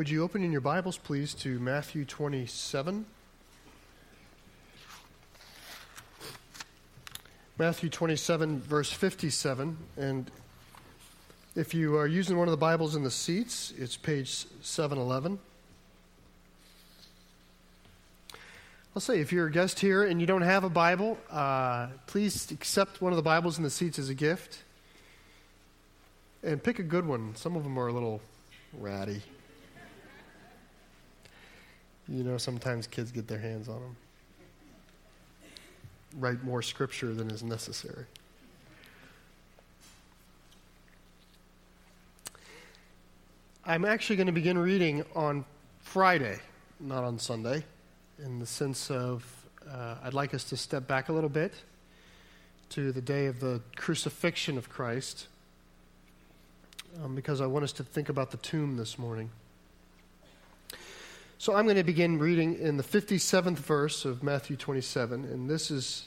Would you open in your Bibles, please, to Matthew 27? Matthew 27, verse 57. And if you are using one of the Bibles in the seats, it's page 711. I'll say, if you're a guest here and you don't have a Bible, uh, please accept one of the Bibles in the seats as a gift. And pick a good one. Some of them are a little ratty. You know, sometimes kids get their hands on them. Write more scripture than is necessary. I'm actually going to begin reading on Friday, not on Sunday, in the sense of uh, I'd like us to step back a little bit to the day of the crucifixion of Christ, um, because I want us to think about the tomb this morning. So I'm going to begin reading in the 57th verse of Matthew 27, and this is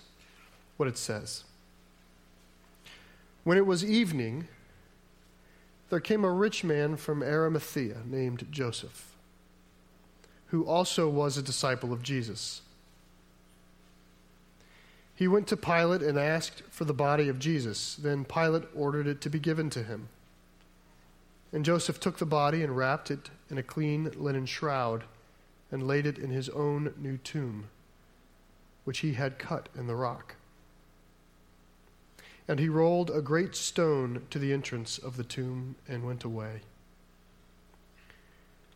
what it says. When it was evening, there came a rich man from Arimathea named Joseph, who also was a disciple of Jesus. He went to Pilate and asked for the body of Jesus. Then Pilate ordered it to be given to him. And Joseph took the body and wrapped it in a clean linen shroud and laid it in his own new tomb, which he had cut in the rock. And he rolled a great stone to the entrance of the tomb and went away.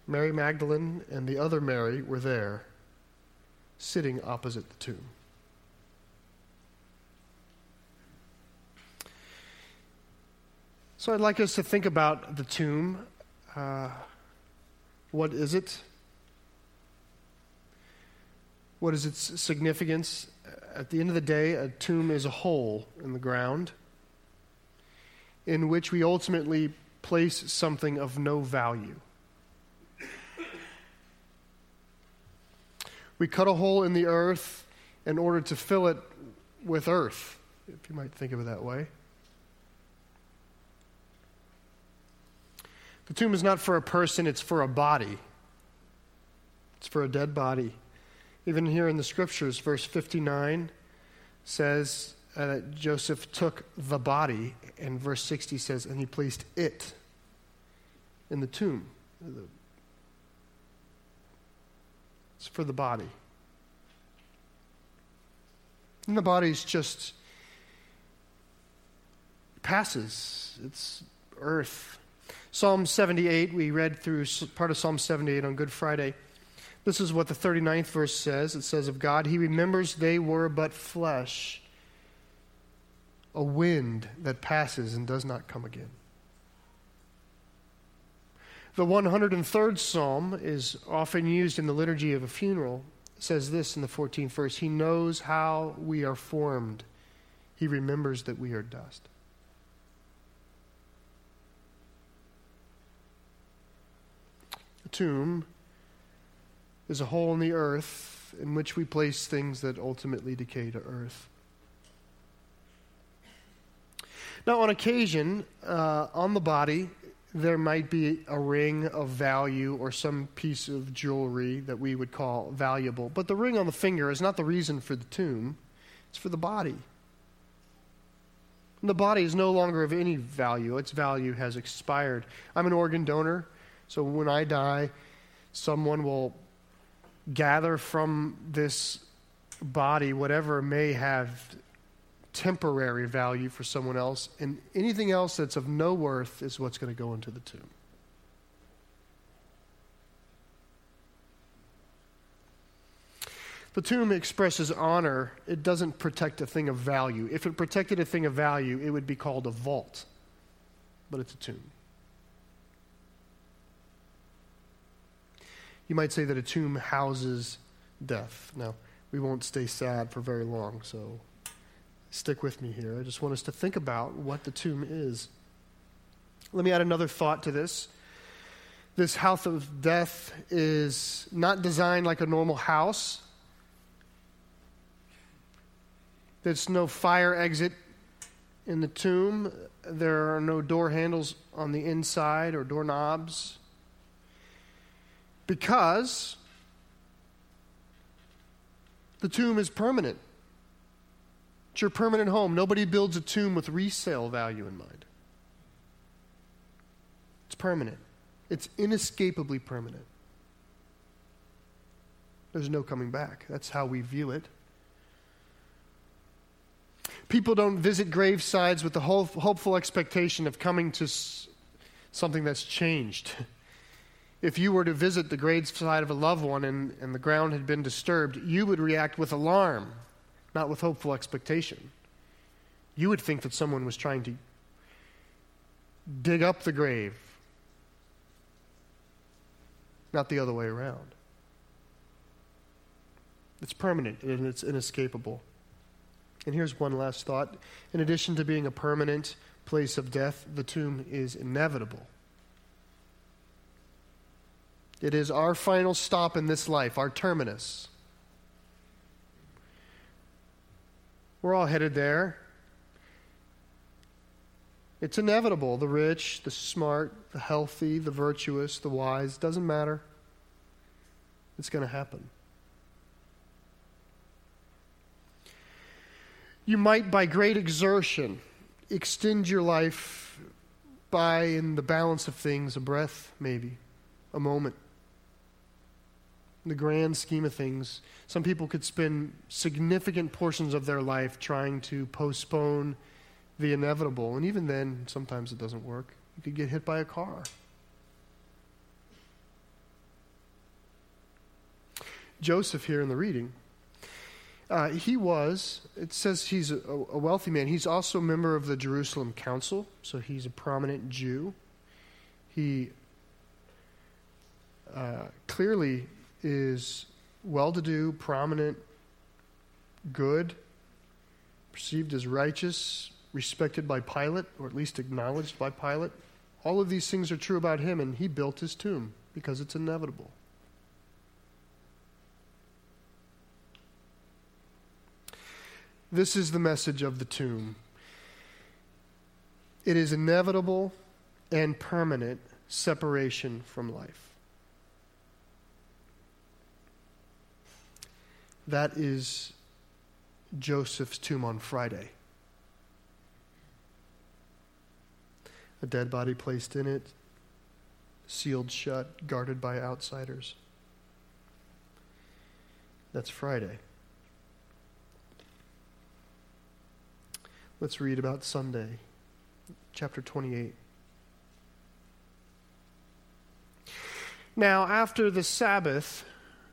Mary Magdalene and the other Mary were there, sitting opposite the tomb. So I'd like us to think about the tomb. Uh, what is it? What is its significance? At the end of the day, a tomb is a hole in the ground in which we ultimately place something of no value. We cut a hole in the earth in order to fill it with earth, if you might think of it that way. The tomb is not for a person, it's for a body. It's for a dead body. Even here in the scriptures, verse 59 says uh, that Joseph took the body, and verse 60 says, and he placed it in the tomb. It's for the body. And the body's just passes, it's earth. Psalm 78, we read through part of Psalm 78 on Good Friday. This is what the 39th verse says. It says of God, He remembers they were but flesh, a wind that passes and does not come again. The 103rd Psalm is often used in the liturgy of a funeral. It says this in the 14th verse He knows how we are formed, He remembers that we are dust. A tomb is a hole in the earth in which we place things that ultimately decay to earth. Now, on occasion, uh, on the body, there might be a ring of value or some piece of jewelry that we would call valuable. But the ring on the finger is not the reason for the tomb, it's for the body. And the body is no longer of any value, its value has expired. I'm an organ donor, so when I die, someone will gather from this body whatever may have temporary value for someone else, and anything else that's of no worth is what's going to go into the tomb. The tomb expresses honor. It doesn't protect a thing of value. If it protected a thing of value, it would be called a vault, but it's a tomb. You might say that a tomb houses death. Now, we won't stay sad for very long, so stick with me here. I just want us to think about what the tomb is. Let me add another thought to this. This house of death is not designed like a normal house. There's no fire exit in the tomb. There are no door handles on the inside or doorknobs. Because the tomb is permanent. It's your permanent home. Nobody builds a tomb with resale value in mind. It's permanent, it's inescapably permanent. There's no coming back. That's how we view it. People don't visit gravesides with the hopeful expectation of coming to something that's changed. If you were to visit the graveside of a loved one and, and the ground had been disturbed, you would react with alarm, not with hopeful expectation. You would think that someone was trying to dig up the grave, not the other way around. It's permanent and it's inescapable. And here's one last thought. In addition to being a permanent place of death, the tomb is inevitable. It is our final stop in this life, our terminus. We're all headed there. It's inevitable. The rich, the smart, the healthy, the virtuous, the wise, doesn't matter. It's going to happen. You might, by great exertion, extend your life by, in the balance of things, a breath, maybe, a moment. The grand scheme of things, some people could spend significant portions of their life trying to postpone the inevitable. And even then, sometimes it doesn't work. You could get hit by a car. Joseph, here in the reading, uh, he was, it says he's a, a, wealthy man. He's also a member of the Jerusalem Council, so he's a prominent Jew. He uh, clearly is well to do, prominent, good, perceived as righteous, respected by Pilate, or at least acknowledged by Pilate. All of these things are true about him, and he built his tomb because it's inevitable. This is the message of the tomb. It is inevitable and permanent separation from life. That is Joseph's tomb on Friday. A dead body placed in it, sealed shut, guarded by outsiders. That's Friday. Let's read about Sunday, chapter 28. Now, after the Sabbath,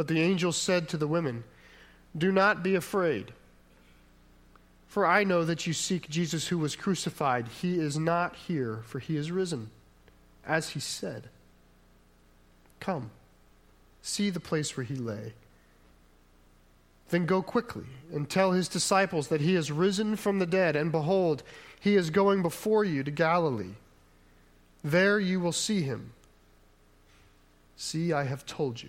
But the angel said to the women, Do not be afraid. For I know that you seek Jesus who was crucified. He is not here, for he is risen, as he said. Come, see the place where he lay. Then go quickly and tell his disciples that he has risen from the dead, and behold, he is going before you to Galilee. There you will see him. See, I have told you.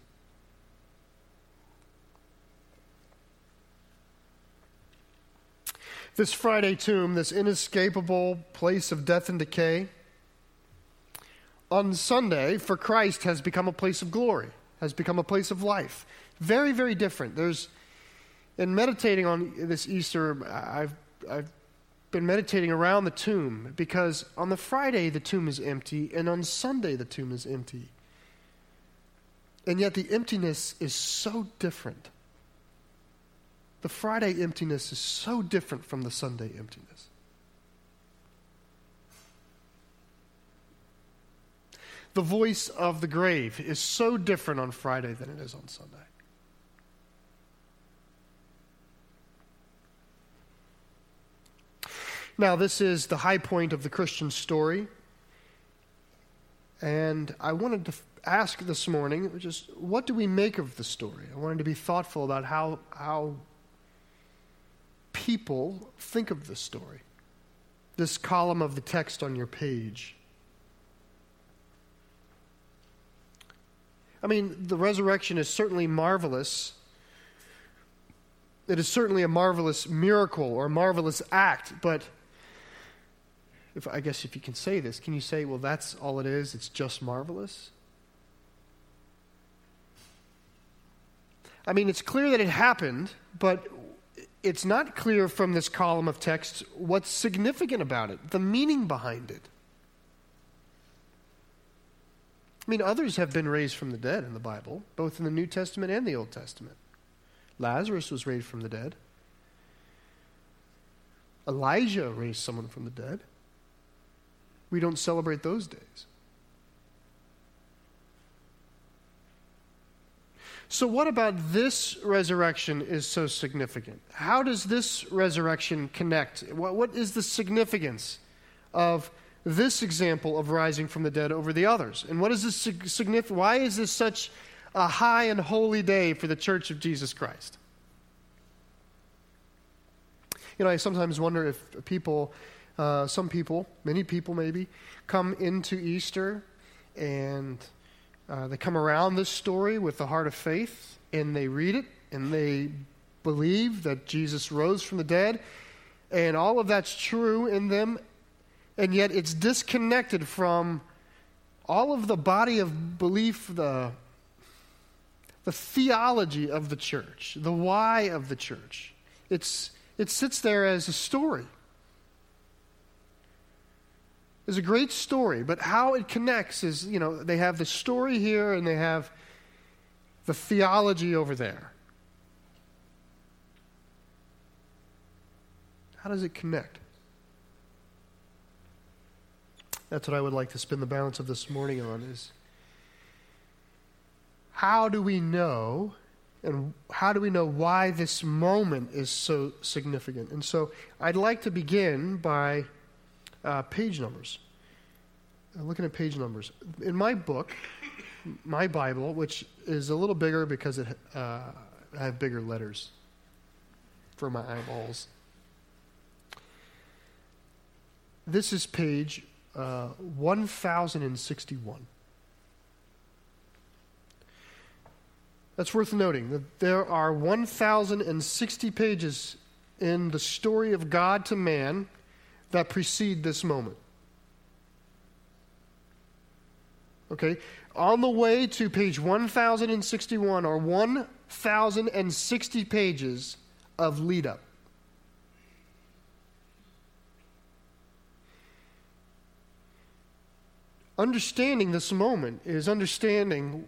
This Friday tomb, this inescapable place of death and decay, on Sunday for Christ has become a place of glory, has become a place of life. Very, very different. There's in meditating on this Easter, I've, I've been meditating around the tomb because on the Friday the tomb is empty and on Sunday the tomb is empty. And yet the emptiness is so different. The Friday emptiness is so different from the Sunday emptiness. The voice of the grave is so different on Friday than it is on Sunday. Now, this is the high point of the Christian story. And I wanted to ask this morning just what do we make of the story? I wanted to be thoughtful about how, how people think of the story. This column of the text on your page. I mean, the resurrection is certainly marvelous. It is certainly a marvelous miracle or a marvelous act, but if I guess if you can say this, can you say, well, that's all it is? It's just marvelous? I mean, it's clear that it happened, but it's not clear from this column of text what's significant about it, the meaning behind it. I mean, others have been raised from the dead in the Bible, both in the New Testament and the Old Testament. Lazarus was raised from the dead. Elijah raised someone from the dead. We don't celebrate those days. So, what about this resurrection is so significant? How does this resurrection connect? What, what is the significance of this example of rising from the dead over the others? And what is this significant? Why is this such a high and holy day for the Church of Jesus Christ? You know, I sometimes wonder if people, uh, some people, many people maybe, come into Easter and uh, they come around this story with the heart of faith and they read it and they believe that Jesus rose from the dead. And all of that's true in them. And yet it's disconnected from all of the body of belief, the, the theology of the church, the why of the church. It's, it sits there as a story is a great story, but how it connects is, you know, they have the story here and they have the theology over there. How does it connect? That's what I would like to spend the balance of this morning on is how do we know and how do we know why this moment is so significant? And so I'd like to begin by uh, page numbers. Uh, looking at page numbers. In my book, my Bible, which is a little bigger because it, uh, I have bigger letters for my eyeballs. This is page uh, 1061. That's worth noting that there are 1,060 pages in the story of God to man that precede this moment. Okay? On the way to page 1061 are 1,060 pages of lead up. Understanding this moment is understanding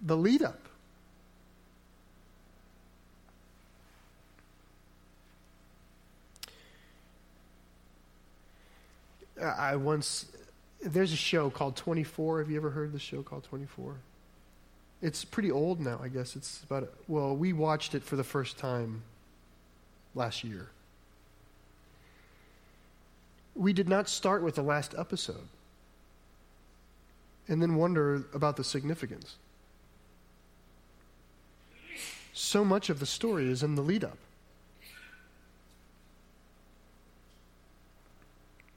the lead up. I once there's a show called 24. Have you ever heard the show called 24? It's pretty old now, I guess. It's about well, we watched it for the first time last year. We did not start with the last episode and then wonder about the significance. So much of the story is in the lead up.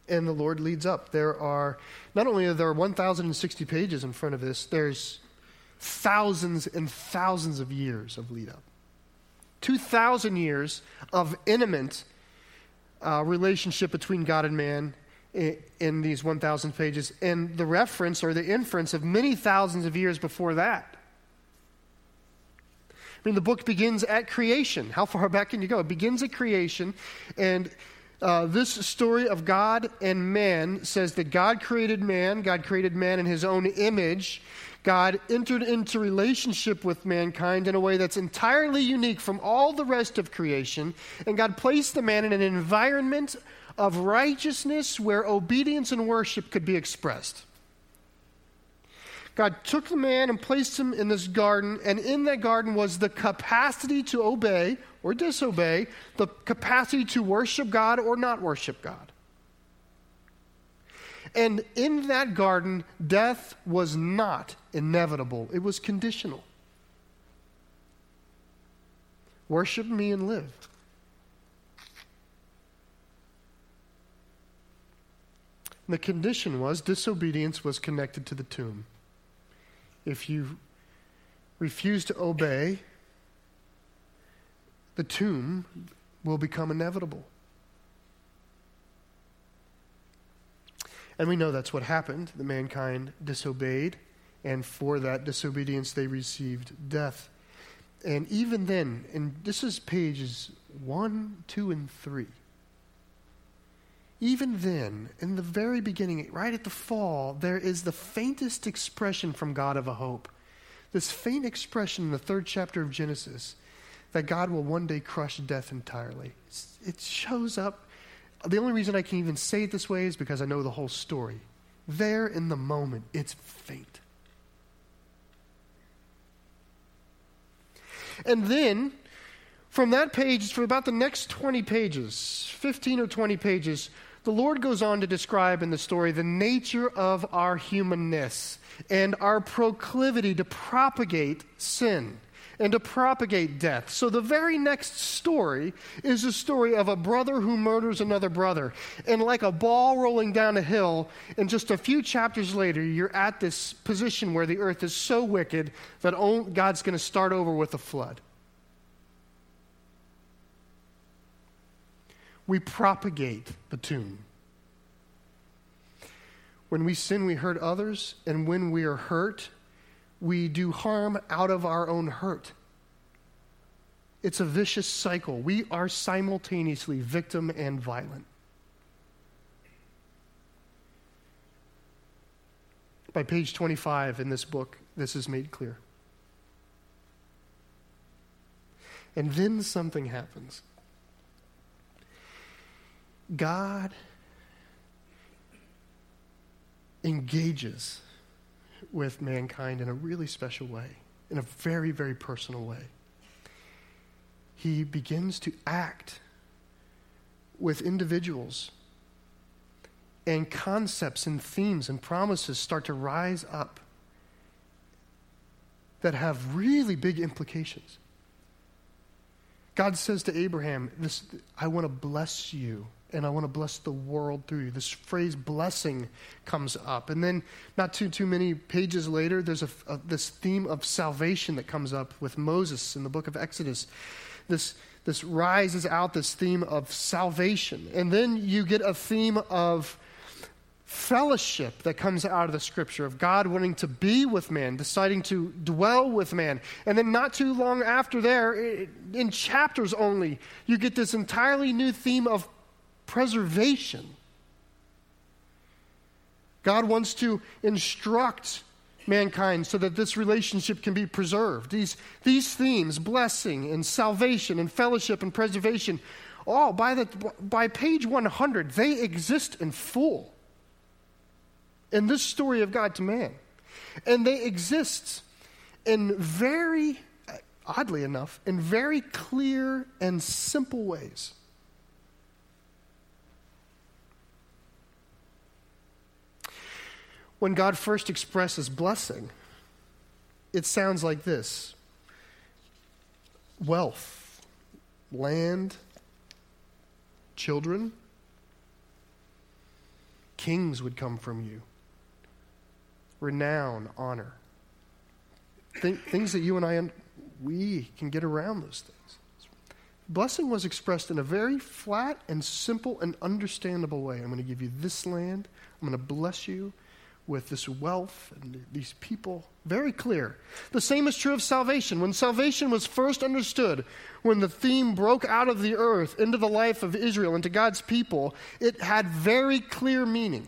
And the Lord leads up. There are, not only are there 1,060 pages in front of this, there's thousands and thousands of years of lead up. 2,000 years of intimate uh, relationship between God and man in, in these 1,000 pages, and the reference or the inference of many thousands of years before that. I mean, the book begins at creation. How far back can you go? It begins at creation, and uh, this story of God and man says that God created man, God created man in his own image. God entered into relationship with mankind in a way that's entirely unique from all the rest of creation, and God placed the man in an environment of righteousness where obedience and worship could be expressed. God took the man and placed him in this garden, and in that garden was the capacity to obey or disobey, the capacity to worship God or not worship God. And in that garden, death was not inevitable, it was conditional. Worship me and live. the condition was disobedience was connected to the tomb. If you refuse to obey, the tomb will become inevitable. And we know that's what happened. The mankind disobeyed, and for that disobedience, they received death. And even then, and this is pages one, two, and three. Even then, in the very beginning, right at the fall, there is the faintest expression from God of a hope. This faint expression in the third chapter of Genesis that God will one day crush death entirely. It shows up the only reason I can even say it this way is because I know the whole story. There in the moment, it's faint. And then, from that page, for about the next 20 pages, 15 or 20 pages, the Lord goes on to describe in the story the nature of our humanness and our proclivity to propagate sin and to propagate death. So the very next story is a story of a brother who murders another brother. And like a ball rolling down a hill, and just a few chapters later, you're at this position where the earth is so wicked that God's going to start over with a flood. We propagate the tomb. When we sin, we hurt others, and when we are hurt, we do harm out of our own hurt. It's a vicious cycle. We are simultaneously victim and violent. By page 25 in this book, this is made clear. And then something happens. God engages with mankind in a really special way, in a very, very personal way. He begins to act with individuals, and concepts and themes and promises start to rise up that have really big implications. God says to Abraham, this, I want to bless you and I want to bless the world through you. This phrase blessing comes up. And then, not too, too many pages later, there's a, a, this theme of salvation that comes up with Moses in the book of Exodus. This, this rises out this theme of salvation. And then you get a theme of fellowship that comes out of the scripture of God wanting to be with man, deciding to dwell with man. And then, not too long after there, in chapters only, you get this entirely new theme of preservation. God wants to instruct mankind so that this relationship can be preserved. These, these themes, blessing and salvation and fellowship and preservation, all by, the, by page 100, they exist in full in this story of God to man. And they exist in very, oddly enough, in very clear and simple ways. When God first expresses blessing, it sounds like this wealth, land, children, kings would come from you, renown, honor. Th- things that you and I, we can get around those things. Blessing was expressed in a very flat and simple and understandable way. I'm going to give you this land. I'm going to bless you with this wealth and these people. Very clear. The same is true of salvation. When salvation was first understood, when the theme broke out of the earth into the life of Israel, into God's people, it had very clear meaning.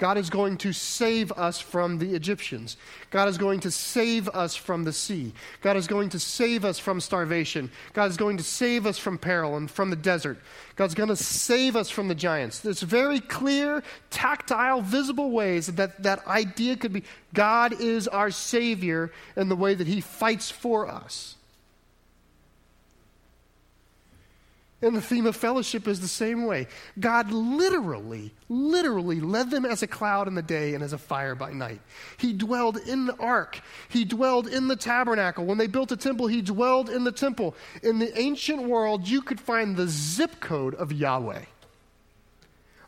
God is going to save us from the Egyptians. God is going to save us from the sea. God is going to save us from starvation. God is going to save us from peril and from the desert. God's going to save us from the giants. There's very clear, tactile, visible ways that that idea could be God is our Savior in the way that He fights for us. And the theme of fellowship is the same way. God literally, literally led them as a cloud in the day and as a fire by night. He dwelled in the ark. He dwelled in the tabernacle. When they built a temple, he dwelled in the temple. In the ancient world, you could find the zip code of Yahweh.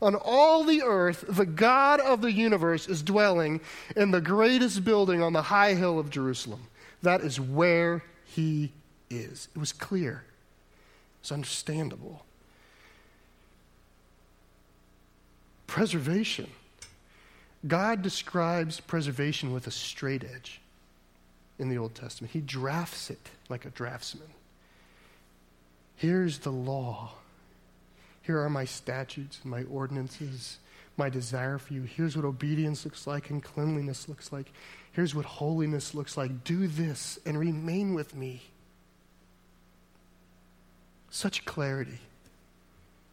On all the earth, the God of the universe is dwelling in the greatest building on the high hill of Jerusalem. That is where he is. It was clear. It's understandable. Preservation. God describes preservation with a straight edge in the Old Testament. He drafts it like a draftsman. Here's the law. Here are my statutes and my ordinances, my desire for you. Here's what obedience looks like and cleanliness looks like. Here's what holiness looks like. Do this and remain with me. Such clarity.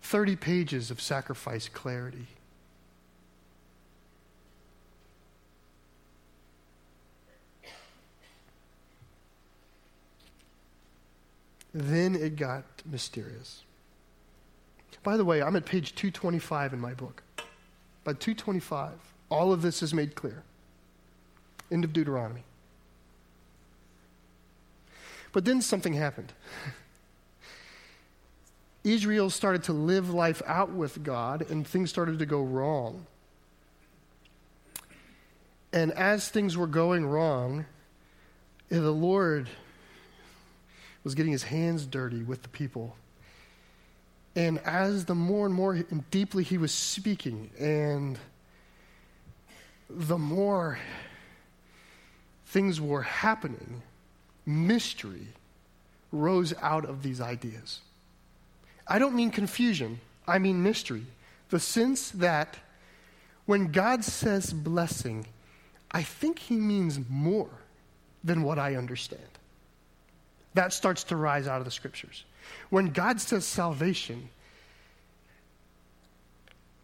30 pages of sacrifice clarity. Then it got mysterious. By the way, I'm at page 225 in my book. By 225, all of this is made clear. End of Deuteronomy. But then something happened. Israel started to live life out with God and things started to go wrong. And as things were going wrong, eh, the Lord was getting his hands dirty with the people. And as the more and more and deeply he was speaking, and the more things were happening, mystery rose out of these ideas. I don't mean confusion, I mean mystery. The sense that when God says blessing, I think he means more than what I understand. That starts to rise out of the scriptures. When God says salvation,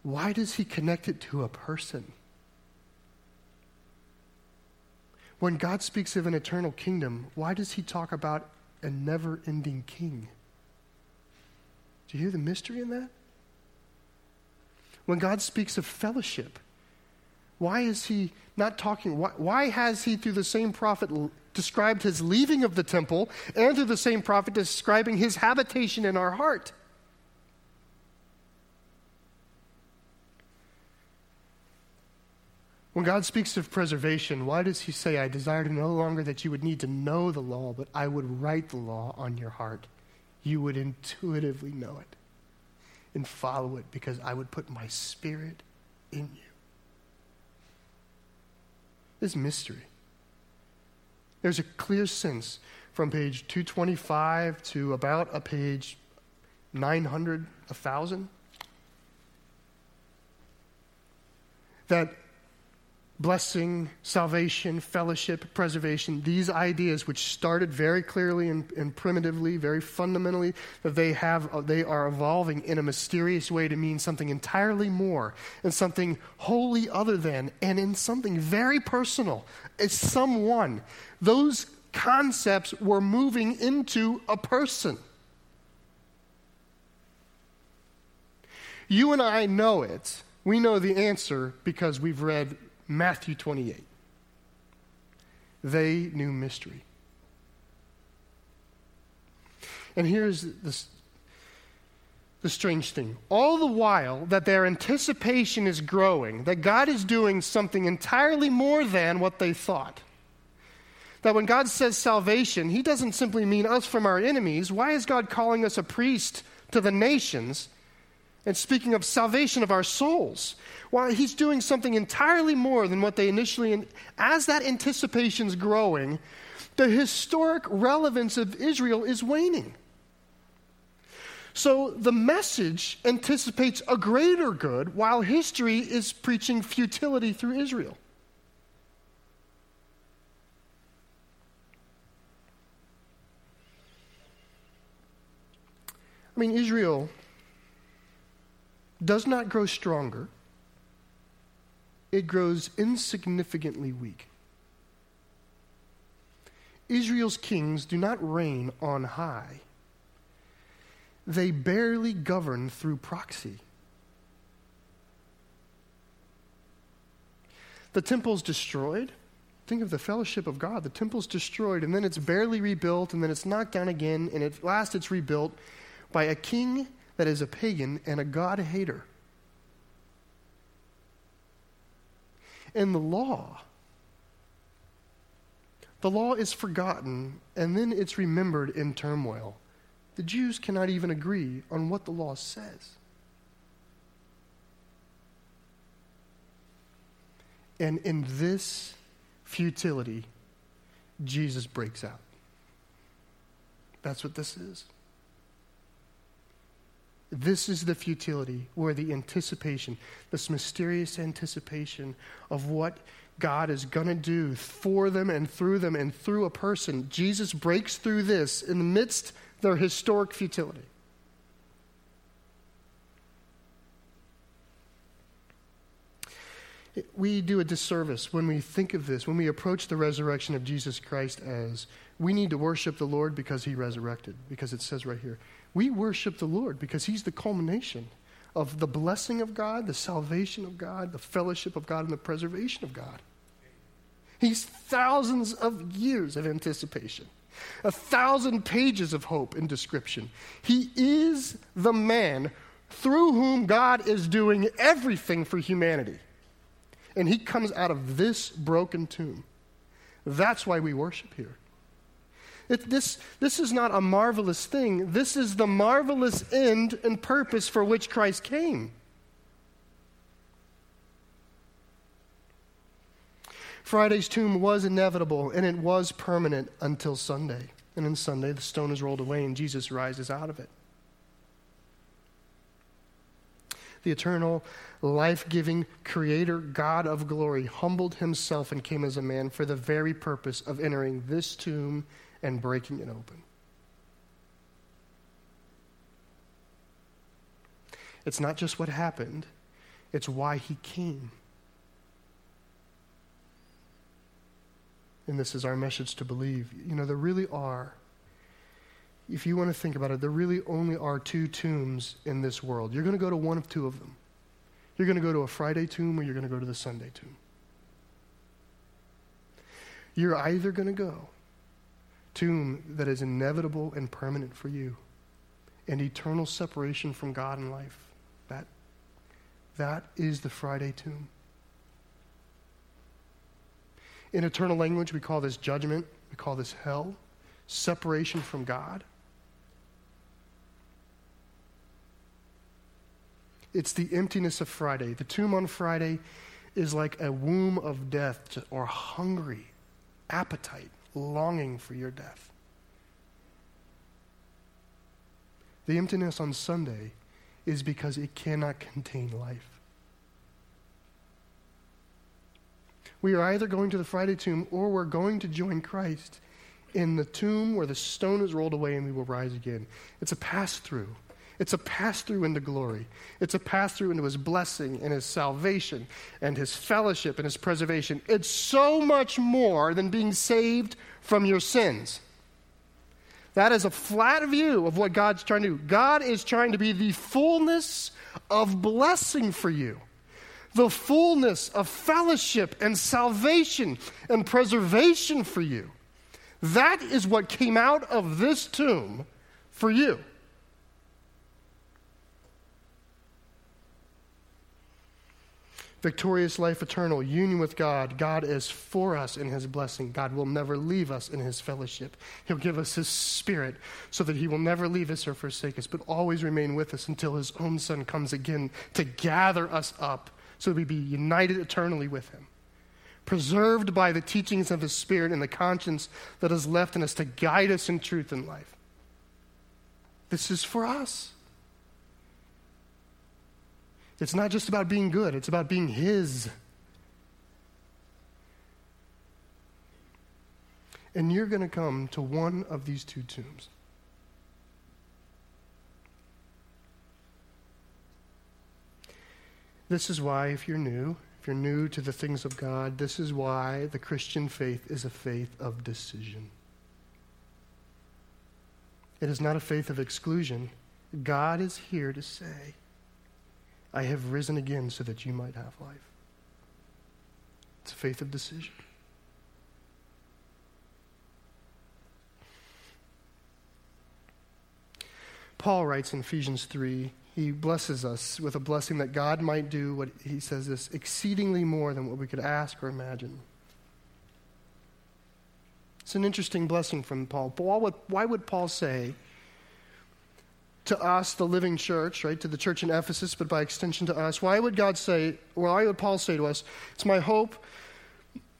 why does he connect it to a person? When God speaks of an eternal kingdom, why does he talk about a never ending king? Do you hear the mystery in that? When God speaks of fellowship, why is he not talking? Why, why, has he, through the same prophet, described his leaving of the temple and through the same prophet describing his habitation in our heart? When God speaks of preservation, why does he say, I desire no longer that you would need to know the law, but I would write the law on your heart? You would intuitively know it and follow it because I would put my spirit in you. This mystery. There's a clear sense from page 225 to about a page 900, 1,000 that blessing, salvation, fellowship, preservation, these ideas which started very clearly and, and, primitively, very fundamentally, that they have uh, they are evolving in a mysterious way to mean something entirely more and something wholly other than and in something very personal. It's someone. Those concepts were moving into a person. You and I know it. We know the answer because we've read Matthew 28. They knew mystery. And here's this, the strange thing. All the while that their anticipation is growing, that God is doing something entirely more than what they thought. That when God says salvation, He doesn't simply mean us from our enemies. Why is God calling us a priest to the nations? And speaking of salvation of our souls. While he's doing something entirely more than what they initially, as that anticipation's growing, the historic relevance of Israel is waning. So the message anticipates a greater good while history is preaching futility through Israel. I mean, Israel does not grow stronger, it grows insignificantly weak. Israel's kings do not reign on high, they barely govern through proxy. The temple's destroyed. Think of the fellowship of God. The temple's destroyed, and then it's barely rebuilt, and then it's knocked down again, and at last it's rebuilt by a king that is a pagan and a God hater. And the law, the law is forgotten and then it's remembered in turmoil. The Jews cannot even agree on what the law says. And in this futility, Jesus breaks out. That's what this is. This is the futility where the anticipation, this mysterious anticipation of what God is going to do for them and through them and through a person, Jesus breaks through this in the midst their historic futility. We do a disservice when we think of this, when we approach the resurrection of Jesus Christ as we need to worship the Lord because he resurrected, because it says right here we worship the Lord because He's the culmination of the blessing of God, the salvation of God, the fellowship of God, and the preservation of God. He's thousands of years of anticipation, a thousand pages of hope and description. He is the man through whom God is doing everything for humanity. And he comes out of this broken tomb. That's why we worship here. It, this, this is not a marvelous thing. This is the marvelous end and purpose for which Christ came. Friday's tomb was inevitable and it was permanent until Sunday. And on Sunday, the stone is rolled away and Jesus rises out of it. The eternal, life giving Creator, God of glory, humbled himself and came as a man for the very purpose of entering this tomb and breaking it open. It's not just what happened, it's why he came. And this is our message to believe. You know, there really are, if you want to think about it, there really only are two tombs in this world. You're going to go to one of two of them. You're going to go to a Friday tomb or you're going to go to the Sunday tomb. You're either going to go tomb that is inevitable and permanent for you, and eternal separation from God and life. That, that is the Friday tomb. In eternal language, we call this judgment, we call this hell, separation from God. It's the emptiness of Friday. The tomb on Friday is like a womb of death or hungry appetite longing for your death. The emptiness on Sunday is because it cannot contain life. We are either going to the Friday tomb or we're going to join Christ in the tomb where the stone is rolled away and we will rise again. It's a pass through. It's a pass through into glory. It's a pass through into his blessing and his salvation and his fellowship and his preservation. It's so much more than being saved from your sins. That is a flat view of what God's trying to do. God is trying to be the fullness of blessing for you, the fullness of fellowship and salvation and preservation for you. That is what came out of this tomb for you. Victorious life eternal, union with God. God is for us in his blessing. God will never leave us in his fellowship. He'll give us his spirit so that he will never leave us or forsake us, but always remain with us until his own son comes again to gather us up so that we be united eternally with him. Preserved by the teachings of his spirit and the conscience that is left in us to guide us in truth and life. This is for us. It's not just about being good, it's about being His. And you're going to come to one of these two tombs. This is why, if you're new, if you're new to the things of God, this is why the Christian faith is a faith of decision. It is not a faith of exclusion. God is here to say, I have risen again so that you might have life. It's a faith of decision. Paul writes in Ephesians 3 he blesses us with a blessing that God might do what he says this exceedingly more than what we could ask or imagine. It's an interesting blessing from Paul. Paul why would Paul say to us, the living church, right, to the church in Ephesus, but by extension to us, why would God say, well, why would Paul say to us, it's my hope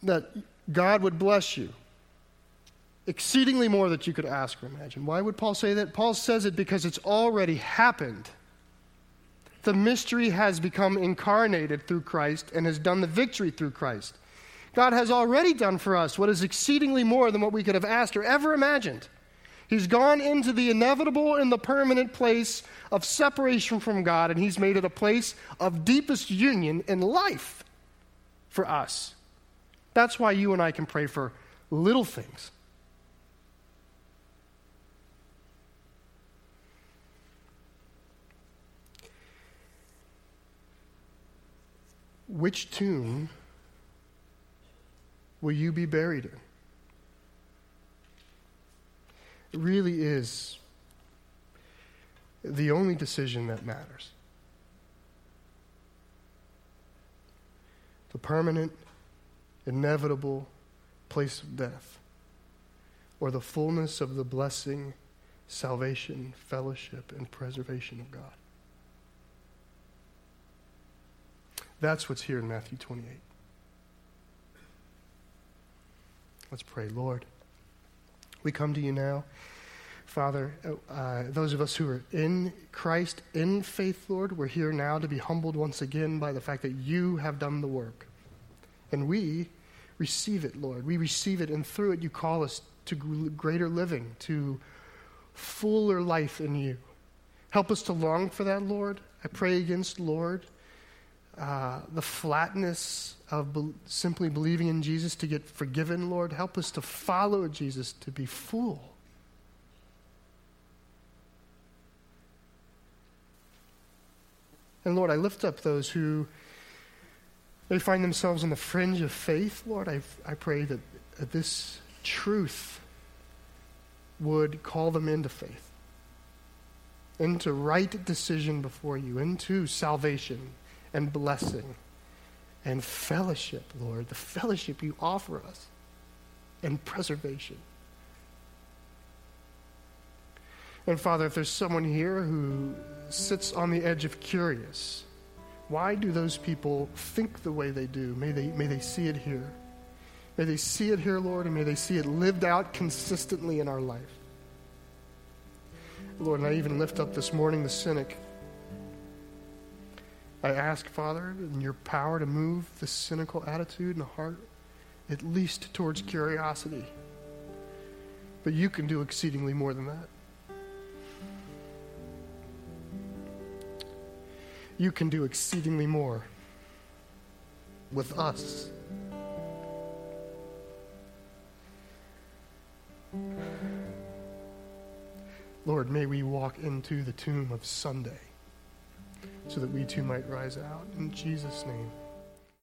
that God would bless you exceedingly more that you could ask or imagine. Why would Paul say that? Paul says it because it's already happened the mystery has become incarnated through Christ and has done the victory through Christ. God has already done for us what is exceedingly more than what we could have asked or ever imagined. He's gone into the inevitable and the permanent place of separation from God, and He's made it a place of deepest union in life for us. That's why you and I can pray for little things Which tomb will you be buried in? It really is the only decision that matters. The permanent, inevitable place of death, or the fullness of the blessing, salvation, fellowship, and preservation of God. That's what's here in Matthew 28. Let's pray. Lord, we come to you now. Father, uh, those of us who are in Christ, in faith, Lord, we're here now to be humbled once again by the fact that you have done the work. And we receive it, Lord. We receive it, and through it, you call us to greater living, to fuller life in you. Help us to long for that, Lord. I pray against, Lord, uh, the flatness of be- simply believing in Jesus to get forgiven, Lord. Help us to follow Jesus to be full. And Lord, I lift up those who they find themselves on the fringe of faith. Lord, I, I pray that, that this truth would call them into faith, into right decision before you, into salvation and blessing and fellowship, Lord, the fellowship you offer us and preservation. And Father, if there's someone here who sits on the edge of curious, why do those people think the way they do? May they, may they see it here. May they see it here, Lord, and may they see it lived out consistently in our life. Lord, and I even lift up this morning the cynic I ask, Father, in your power to move the cynical attitude in the heart, at least towards curiosity. But you can do exceedingly more than that. You can do exceedingly more with us. Lord, may we walk into the tomb of Sunday so that we too might rise out. In Jesus' name.